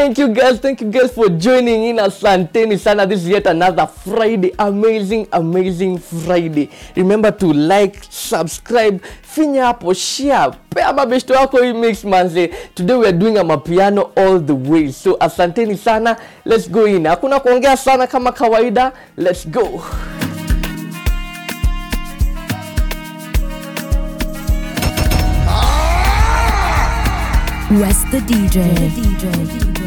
Thank you girls, thank you girls for joining in. Asanteni sana. This is yet another Friday, amazing, amazing Friday. Remember to like, subscribe, finya hapo, share, pea mabeshto yako hii mix manze. Today weare doing amapiano all the way, so asanteni sana. Let's go in, hakuna kuongea sana kama kawaida. Let's go. West the DJ. The DJ.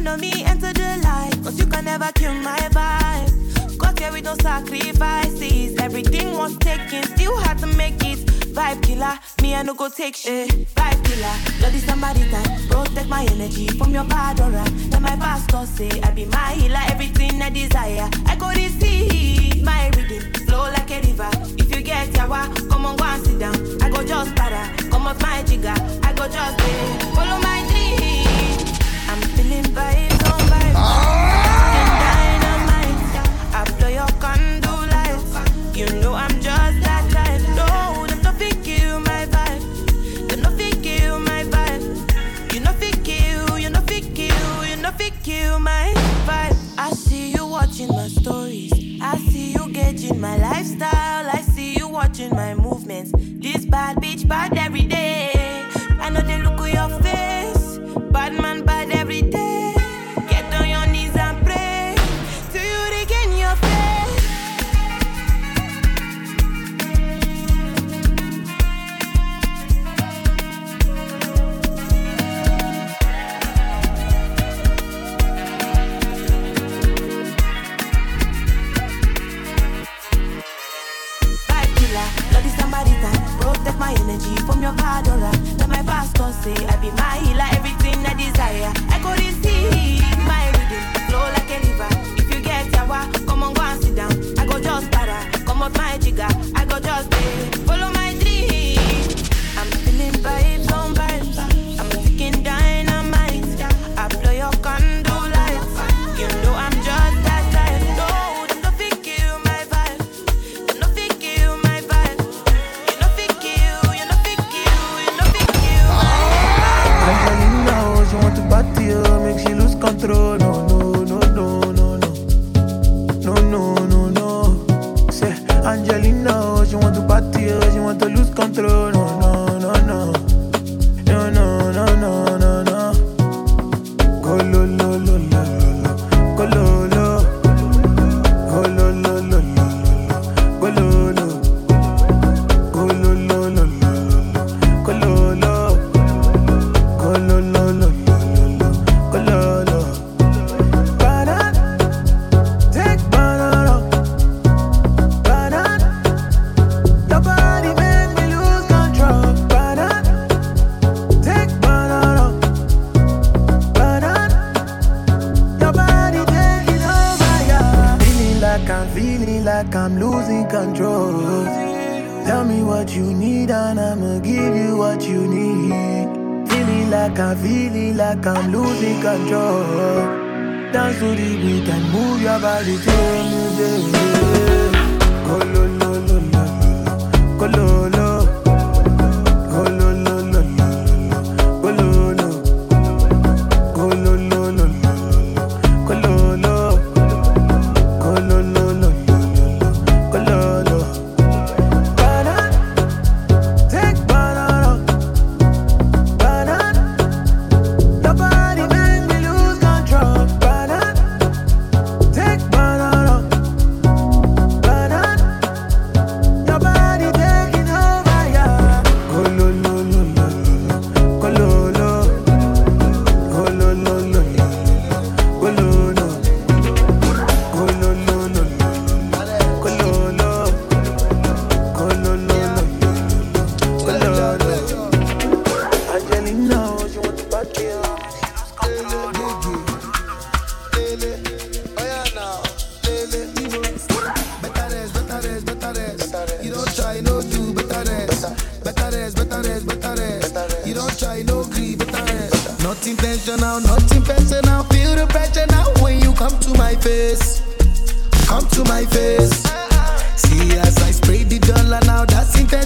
When on me enter the light, cause you can never kill my vibe. Got here with no sacrifices. Everything was taken, still had to make it. Vibe killer, me I no go take shit. Vibe killer, bloody time Protect my energy from your bad aura. Now my pastor say I be my healer, everything I desire. I go receive my reading, flow like a river. If you get yawa, come on go and sit down. I go just para, come up my jigger. I go just pay, follow my dream. Vibes on vibes. Ah! trabalho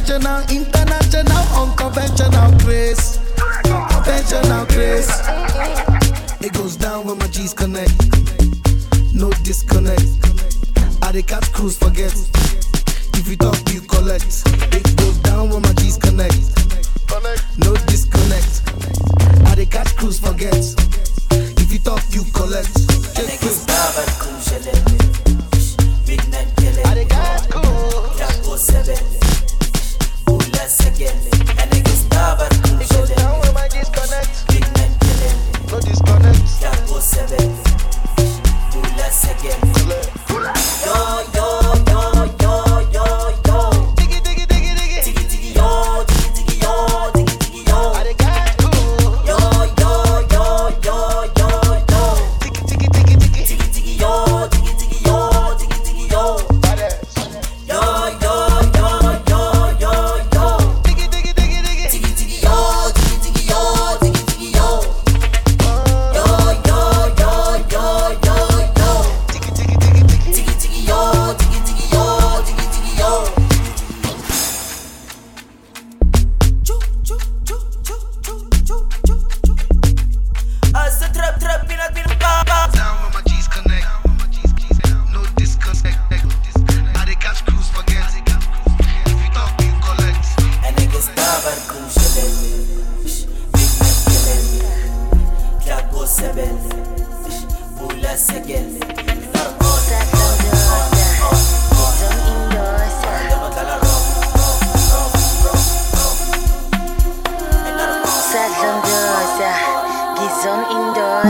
Conventional, international, unconventional grace. Conventional grace. It goes down when my G's connect. No disconnect. Are the catch crews forget.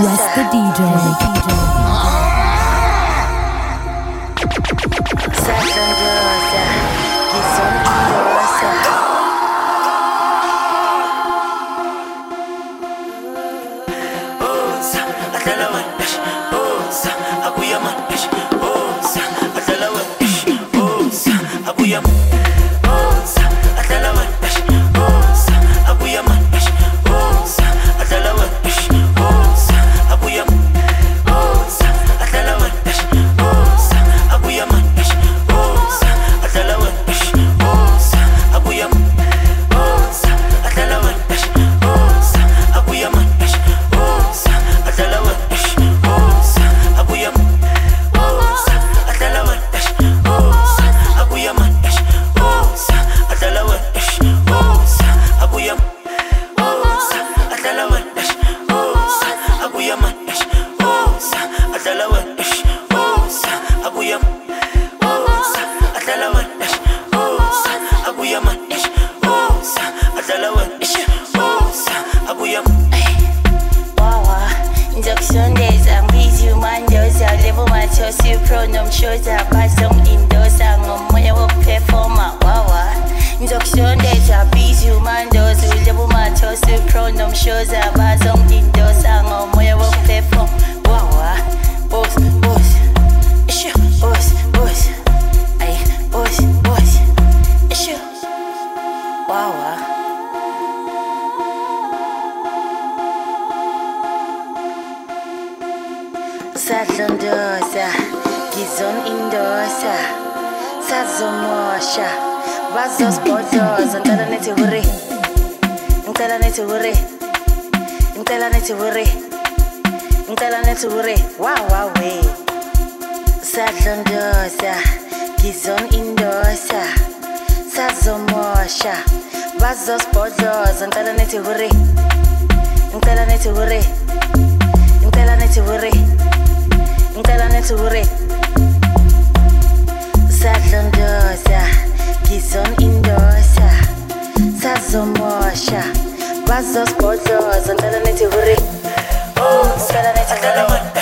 What's the DJ? DJ. Oh, sadlondoza ngizon indosa sazomosha bazosibhodoza ngicela nithi huri ngicela nithi huri ngicela nithi huri ngicela nithi huri wawawe sadlondoza ngizon indosa sazomosha bazosibhodloza ngicela nithi huri ngicela nithi huri ngicela nithi huri ngicela nethi hure sadlondosa ngizon indosa. Sazomosha bazosibhodloza ngicela nethi hure oh, ngicela nethi hure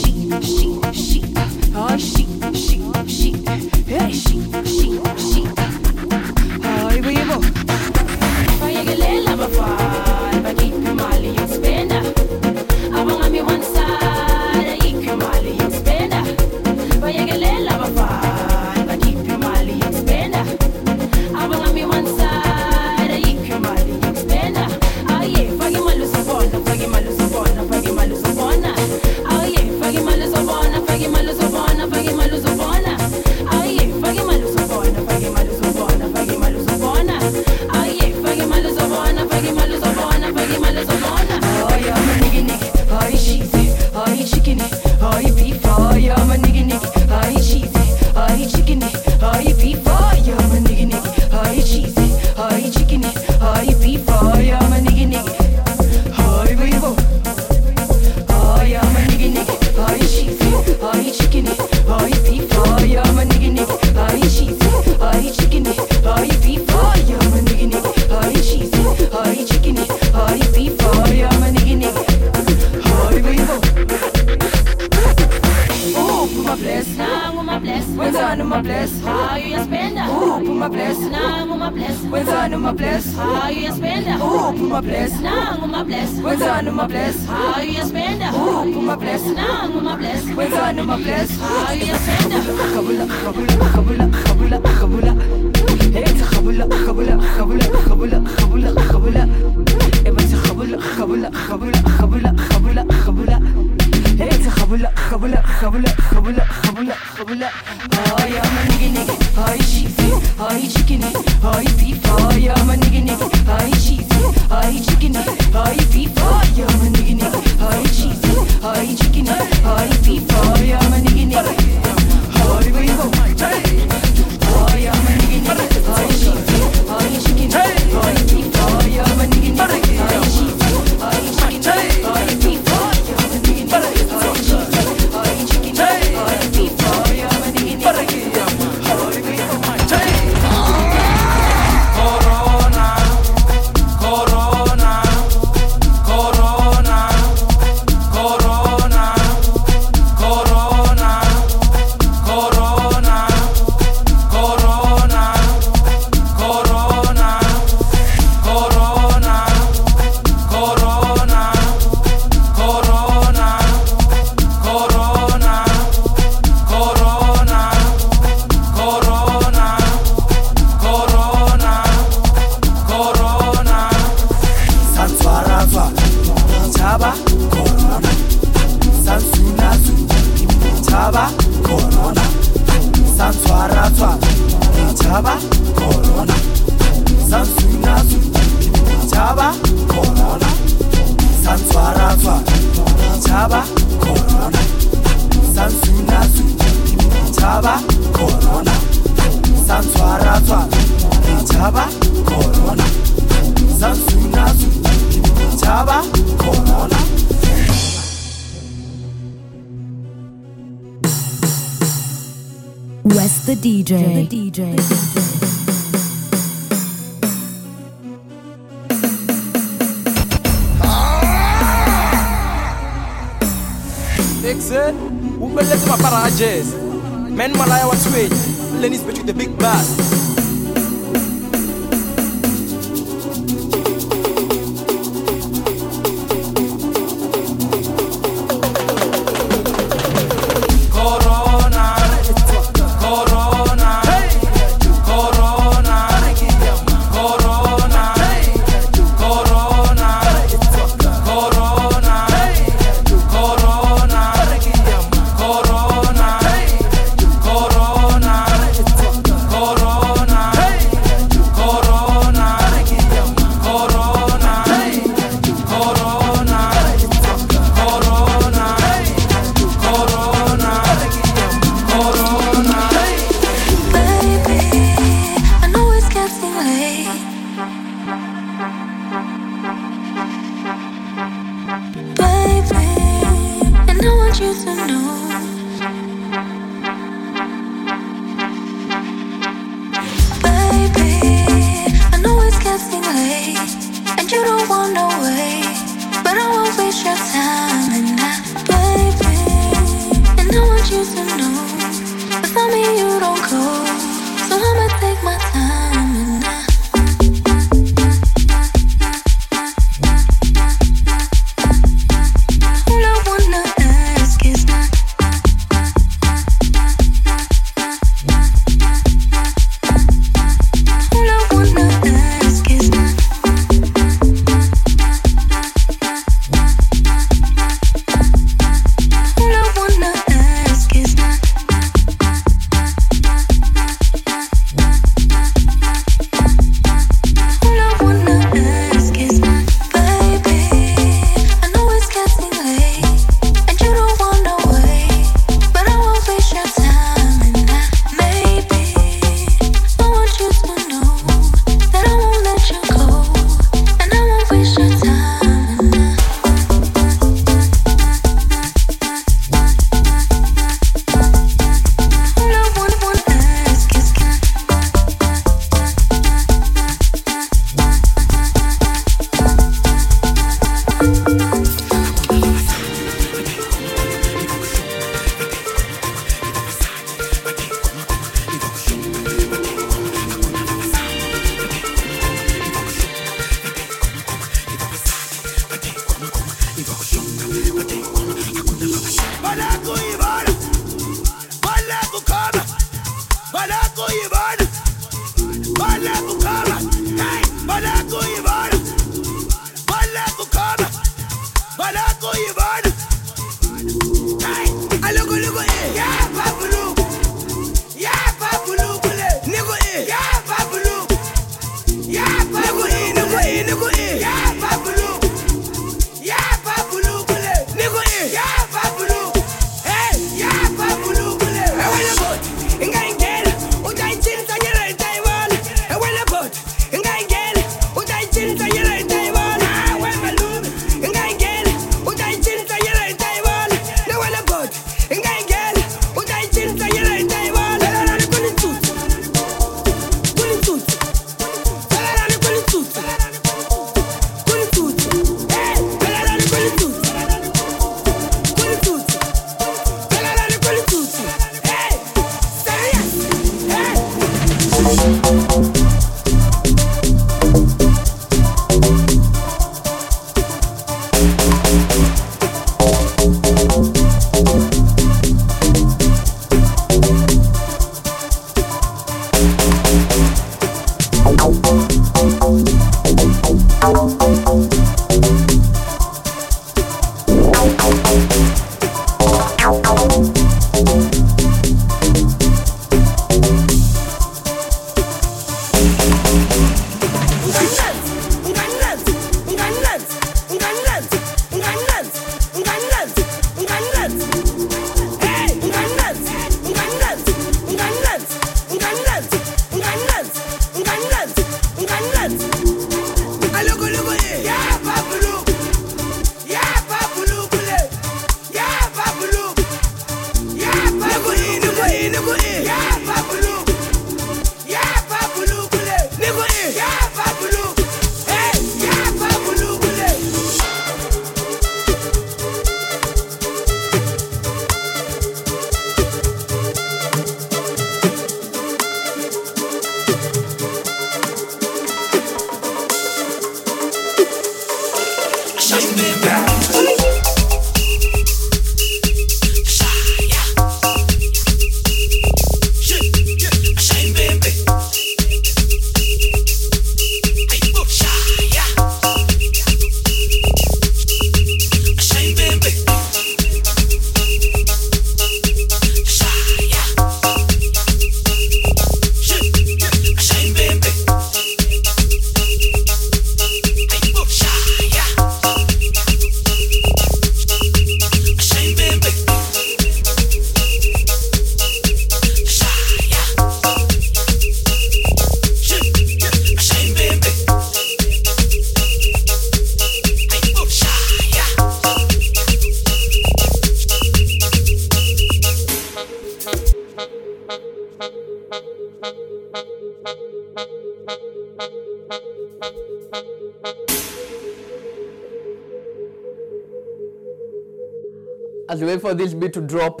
As we wait for this beat to drop,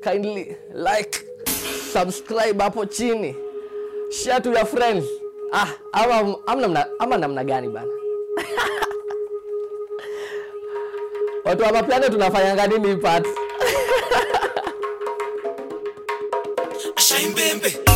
kindly like, subscribe hapo chini, share to your friends. Ah, ama, ama, namna, ama namna gani bana? watu wa maplane tunafanyanga nini part? Shaimbembe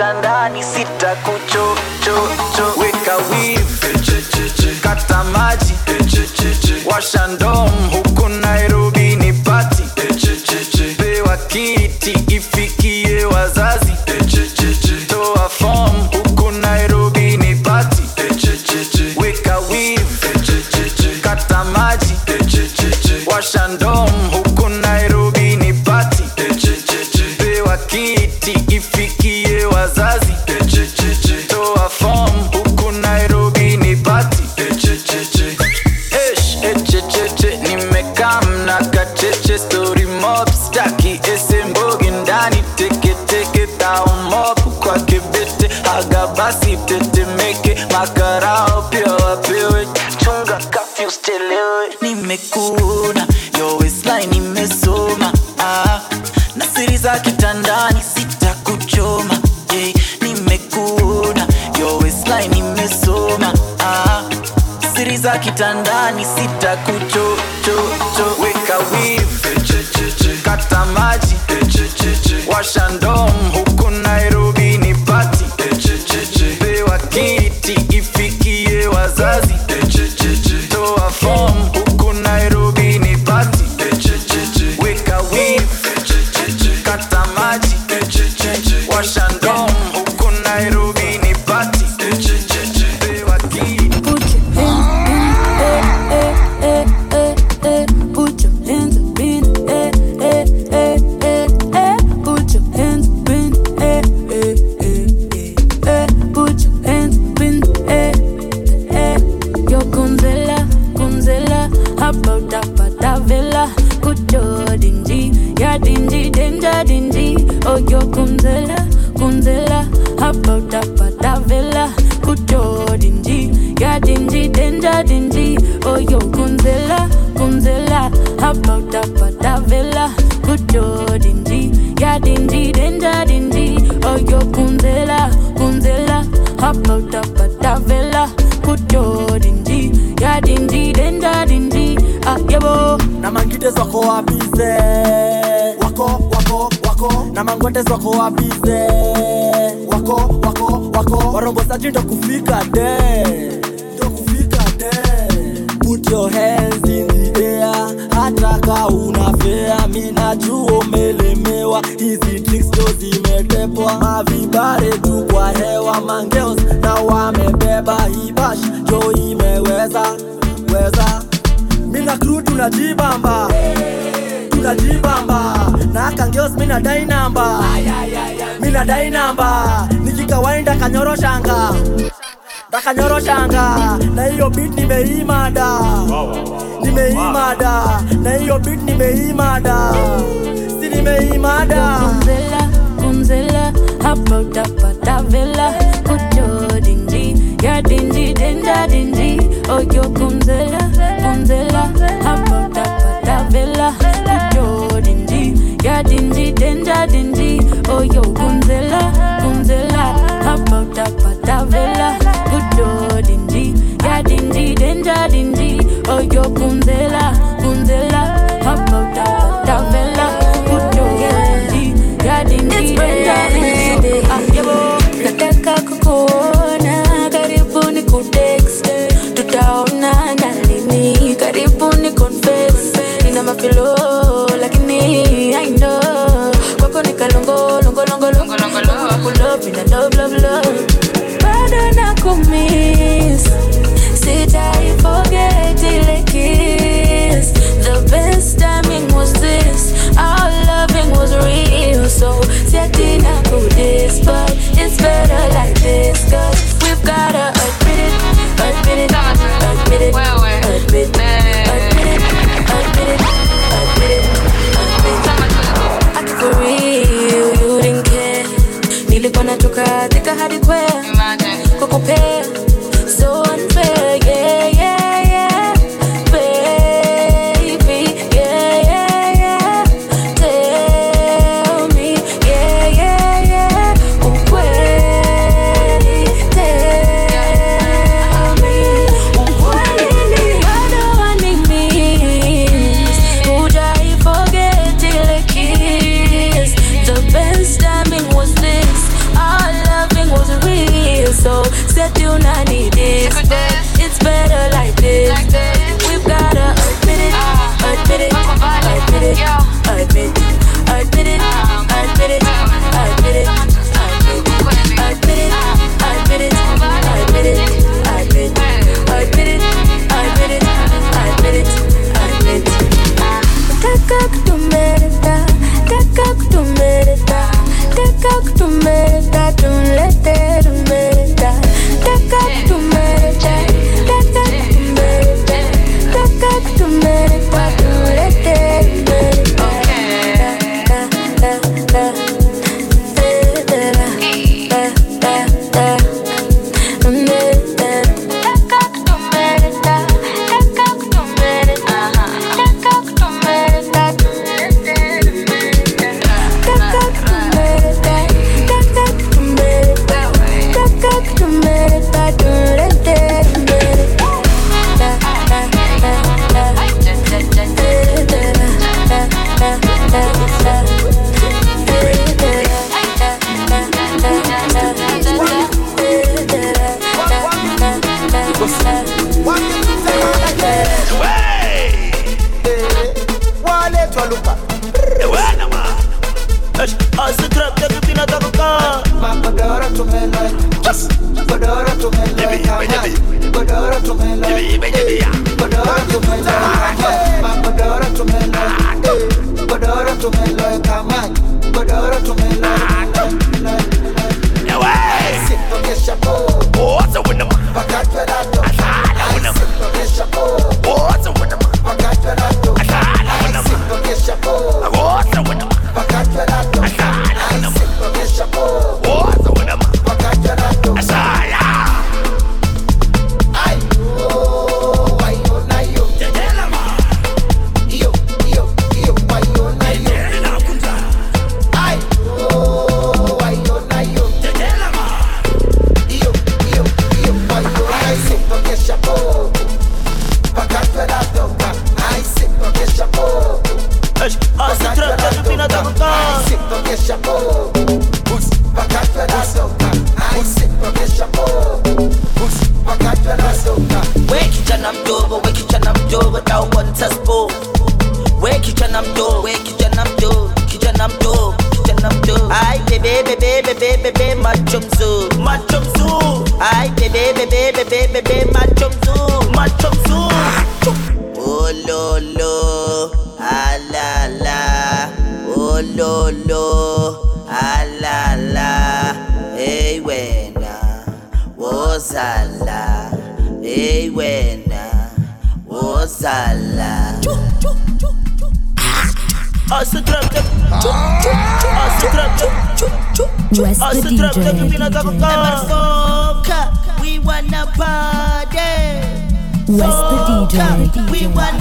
kitandani sitakuchochocho, weka wivu, kata maji, washa wako wabize wako wako wako. Warombosaji ndo kufika de ndo kufika de put your hands in the air. Hata ka unafea minajua umelemewa. Hizi drinks ndo zimetepwa. Mavibare tu kwa hewa mangeos na wamebeba hibash jo imeweza weza. Mina kru tunajibamba kangios mina dai namba. Mina dai namba. Nikikawaida kanyoroshanga takanyoroshanga na hiyo bit nimeimada. Nimeimada. Na hiyo bit nimeimada. Si nimeimada. Kumzela hapa utapata vela. Kujo ya dinji denda dinji ojo kumzela kumzela hapa Yeah, dingy, danger, dingy. Oh, yo, Gunzilla, Gunzilla. About that patavilla. Good old dingy. Yeah, dingy, danger, dingy. Oh, yo, Gunzilla, Gunzilla. it's better like me that trap cheki vinataka we wanna party Where's the DJ? We wanna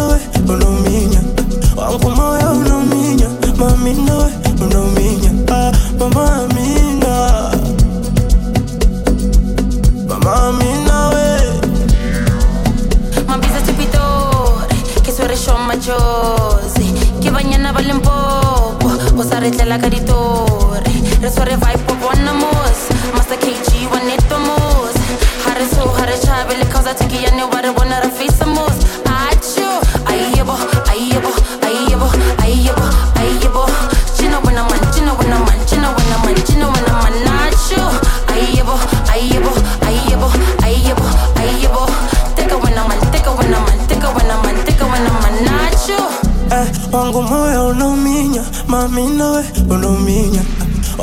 nawe unominya wangu moyo unominya mami nawe unominya ah, mama amina mama amina we mabisa chipitore ke swere sho machozi ke banyana ba lempopo o sa re tlela ka ditore vibe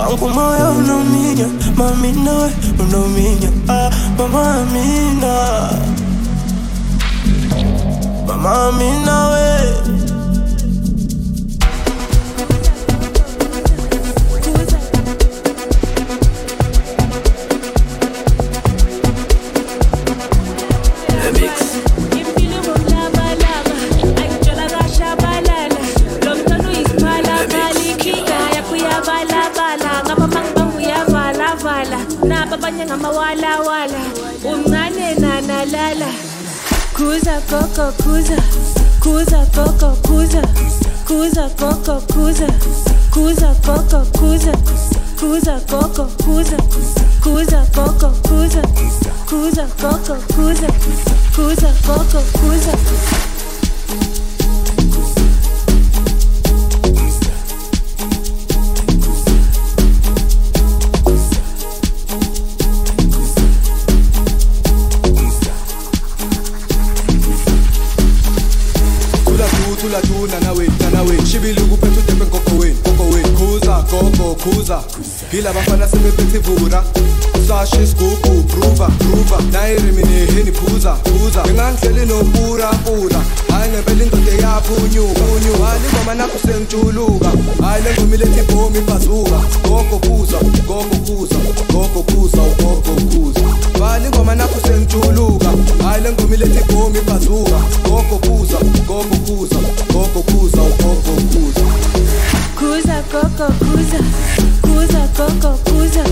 wangu moyo unauminya mami nawe unauminya ah, mama amina mama amina we abanye ngamawalawala umncane nanalala kuza koko kuza. Kuza koko kuza. Kuza koko kuza. Kuza koko kuza. Kuza koko kuza. Kuza koko kuza. Kuza koko kuza. Kuza koko kuza phila vafana sebephethe vura sashe sigugu bruva bruva nayirimi neheni phuza phuza. Ngingangihleli nopurapura hhayi ngempela indoda eyaphunyuka hhayi lingoma nakho sengitshuluka hhayi le ngumile tibhomi ibhazuka gogo kuza gogo kuza gogo kuza ugogo kuza. Hhayi lingoma nakho sengitshuluka hhayi le ngumile tibhomi ibhazuka gogo kuza gogo kuza gogo kuza ugogo kuza. Cusa, coco, cusa, cusa, coco, cusa,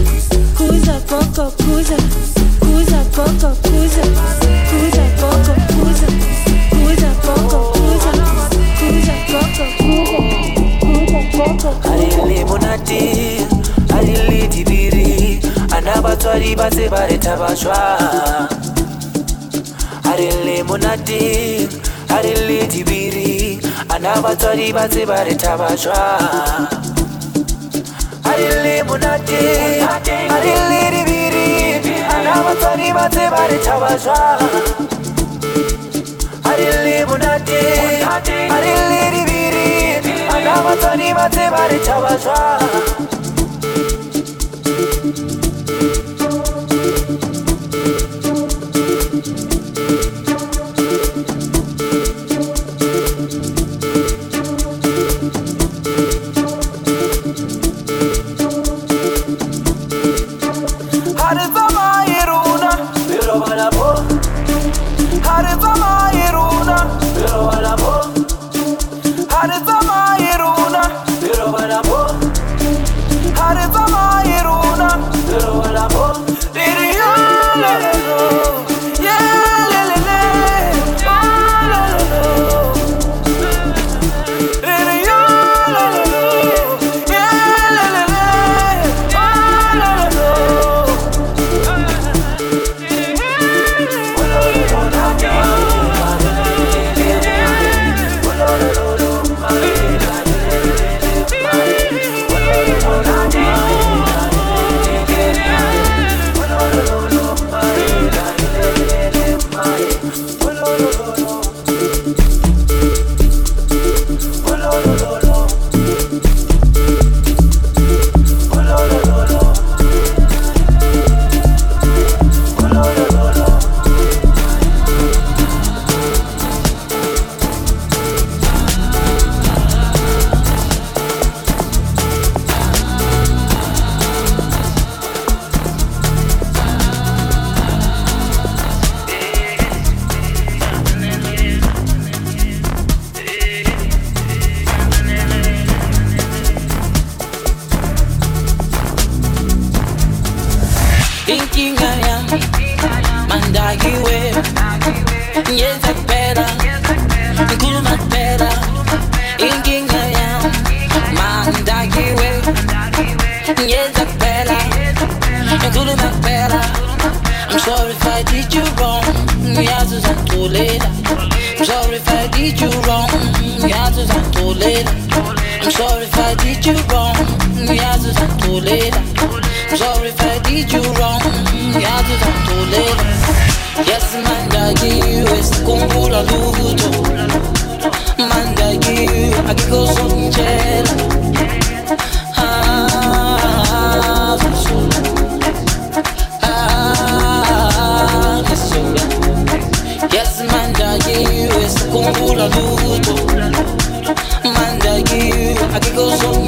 cusa, coco, cusa, cusa, coco, cusa, cusa, coco, cusa, cusa, coco, cusa, cusa, coco, cusa, Alele monate, alele dibiri, anabatwari bate bareta bajwa. Alele monate, alele dibiri. ana batswadi ba tseba lethaba jwang? A di le monate a di le dibiri. Ana batswadi ba tseba lethaba jwang? A di le monate a di le dibiri. Ana batswadi ba tseba lethaba jwang? How did my the answers are too late. I'm sorry if I did you wrong. The answers are too late. I'm sorry if I did you wrong. The answers are too late. Yes, I did. It's the Congo, 够重。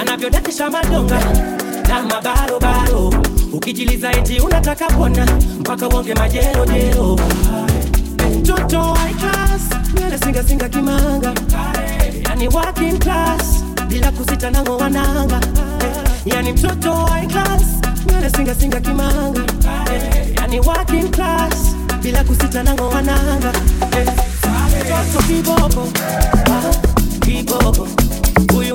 Anavyodakisha madonga na mabarobaro. Ukijiliza eti unataka pona mpaka uonge majerojero. Mtoto singasinga kimanga. Yani working class bila kusita nango wananga. Yani mtoto high class kimanga. Yani working class bila kusita nango wananga. Mtoto kiboko ah, kiboko huyu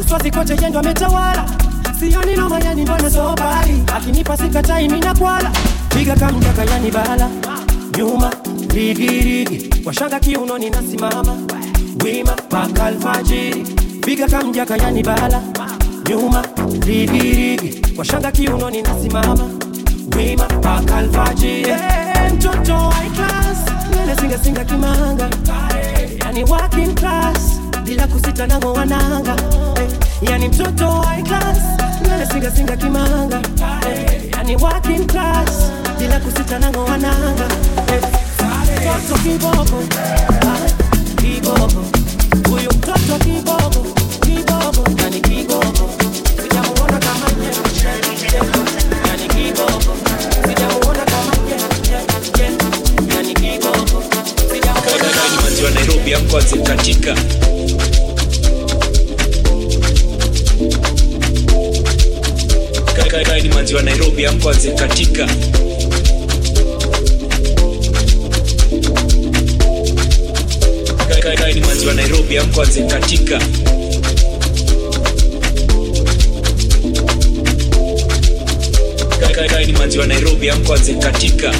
uswazi kote yendo ametawala sioni noma yani mbona sobari akinipa sikatai minakwala, piga kamjaka yani bala. Nyuma rigirigi washanga kiunoni nasimama wima mpaka piga kamjaka yani bala. Nyuma rigirigi washanga kiunoni nasimama wima mpaka alfajiri. Hey, mtoto high class. Singasinga kimanga. Yani working bila kusita nango wananga. eh, yani mtoto high class nywele singasinga kimanga. Eh, yani working class bila kusita nango wananga. Eh, mtoto kiboko ah, kiboko. Huyu mtoto kiboko kiboko yani kiboko. Sijamuona kama ye, ye, ye, yani kiboko sijamuona kama yani kiboko sijamuona kama nairobi amkwanze katika ni manzi wa nairobi amkwanze katika ni manzi wa nairobi amkwanze katika ni manzi wa nairobi amkwanze katika